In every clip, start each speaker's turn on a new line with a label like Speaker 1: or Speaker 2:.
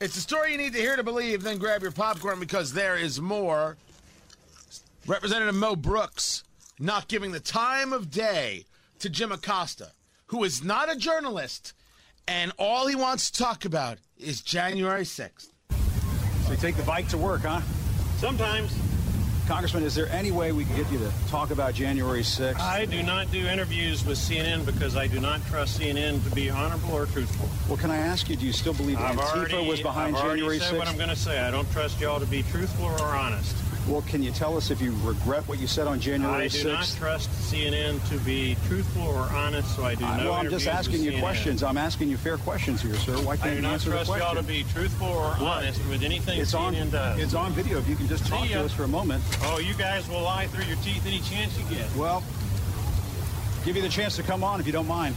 Speaker 1: It's a story you need to hear to believe, then grab your popcorn because there is more. Representative Mo Brooks not giving the time of day to Jim Acosta, who is not a journalist, and all he wants to talk about is January 6th.
Speaker 2: So you take the bike to work, huh?
Speaker 3: Sometimes.
Speaker 2: Congressman, is there any way we can get you to talk about January 6th?
Speaker 3: I do not do interviews with CNN because I do not trust CNN to be honorable or truthful.
Speaker 2: Well, can I ask you, do you still believe
Speaker 3: I've
Speaker 2: Antifa
Speaker 3: already,
Speaker 2: was behind
Speaker 3: I've already
Speaker 2: January
Speaker 3: said
Speaker 2: 6th?
Speaker 3: what I'm going to say. I don't trust y'all to be truthful or honest.
Speaker 2: Well, can you tell us if you regret what you said on January
Speaker 3: I do
Speaker 2: 6th?
Speaker 3: not trust CNN to be truthful or honest, so I do
Speaker 2: Uh,
Speaker 3: no
Speaker 2: well, I'm
Speaker 3: interviews
Speaker 2: just asking you
Speaker 3: CNN.
Speaker 2: questions. I'm asking you fair questions here, sir. Why can't
Speaker 3: do
Speaker 2: you
Speaker 3: not
Speaker 2: answer the
Speaker 3: trust
Speaker 2: question?
Speaker 3: y'all to be truthful or honest with anything
Speaker 2: it's on,
Speaker 3: CNN does.
Speaker 2: it's on video. If you can just talk to us for a moment.
Speaker 3: oh, you guys will lie through your teeth any chance you get.
Speaker 2: Well, give you the chance to come on if you don't mind.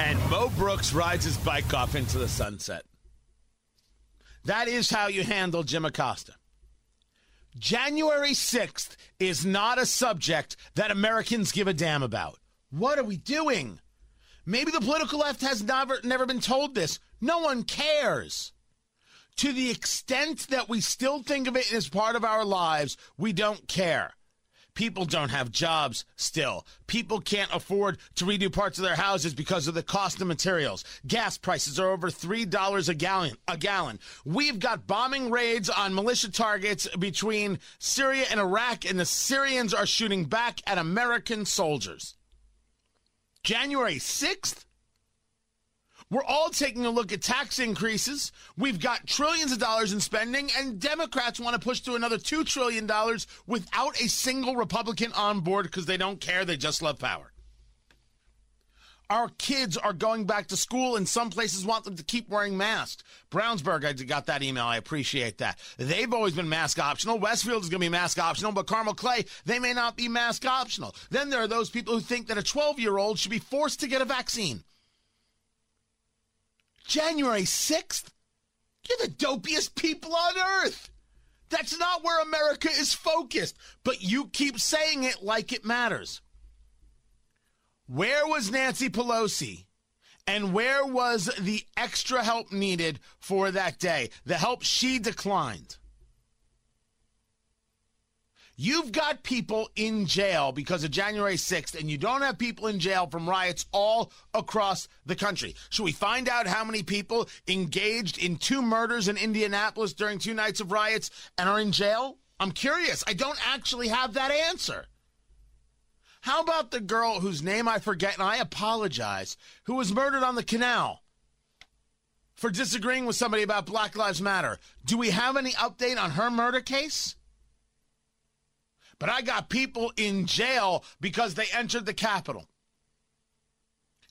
Speaker 1: And Mo Brooks rides his bike off into the sunset. That is how you handle Jim Acosta. January 6th is not a subject that Americans give a damn about. What are we doing? Maybe the political left has never never been told this. No one cares. To the extent that we still think of it as part of our lives, we don't care. People don't have jobs still. People can't afford to redo parts of their houses because of the cost of materials. Gas prices are over $3 a gallon. A gallon. We've got bombing raids on militia targets between Syria and Iraq and the Syrians are shooting back at American soldiers. January 6th? We're all taking a look at tax increases. We've got trillions of dollars in spending, and Democrats want to push to another $2 trillion without a single Republican on board because they don't care. They just love power. Our kids are going back to school, and some places want them to keep wearing masks. Brownsburg, I got that email. I appreciate that. They've always been mask optional. Westfield is going to be mask optional, but Carmel Clay, they may not be mask optional. Then there are those people who think that a 12 year old should be forced to get a vaccine. January 6th? You're the dopiest people on earth. That's not where America is focused, but you keep saying it like it matters. Where was Nancy Pelosi? And where was the extra help needed for that day? The help she declined. You've got people in jail because of January 6th, and you don't have people in jail from riots all across the country. Should we find out how many people engaged in two murders in Indianapolis during two nights of riots and are in jail? I'm curious. I don't actually have that answer. How about the girl whose name I forget, and I apologize, who was murdered on the canal for disagreeing with somebody about Black Lives Matter? Do we have any update on her murder case? But I got people in jail because they entered the Capitol.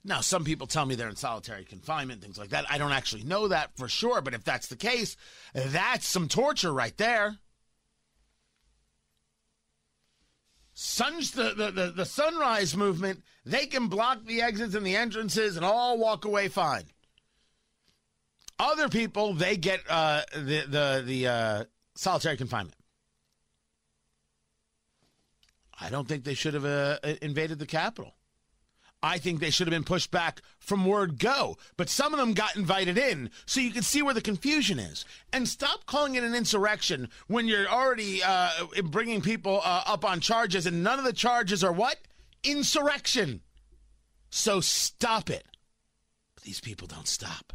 Speaker 1: Now, some people tell me they're in solitary confinement, things like that. I don't actually know that for sure, but if that's the case, that's some torture right there. Suns, the, the, the, the sunrise movement, they can block the exits and the entrances and all walk away fine. Other people, they get uh, the, the, the uh, solitary confinement. I don't think they should have uh, invaded the Capitol. I think they should have been pushed back from word go. But some of them got invited in, so you can see where the confusion is. And stop calling it an insurrection when you're already uh, bringing people uh, up on charges, and none of the charges are what? Insurrection. So stop it. But these people don't stop.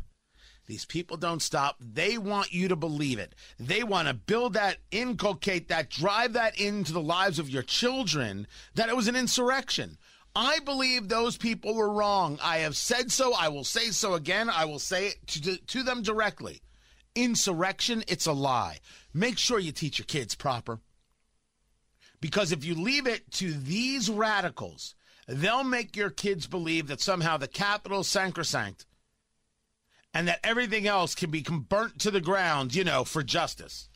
Speaker 1: These people don't stop. They want you to believe it. They want to build that, inculcate that, drive that into the lives of your children that it was an insurrection. I believe those people were wrong. I have said so. I will say so again. I will say it to, to them directly. Insurrection, it's a lie. Make sure you teach your kids proper. Because if you leave it to these radicals, they'll make your kids believe that somehow the Capitol is sacrosanct and that everything else can be burnt to the ground, you know, for justice.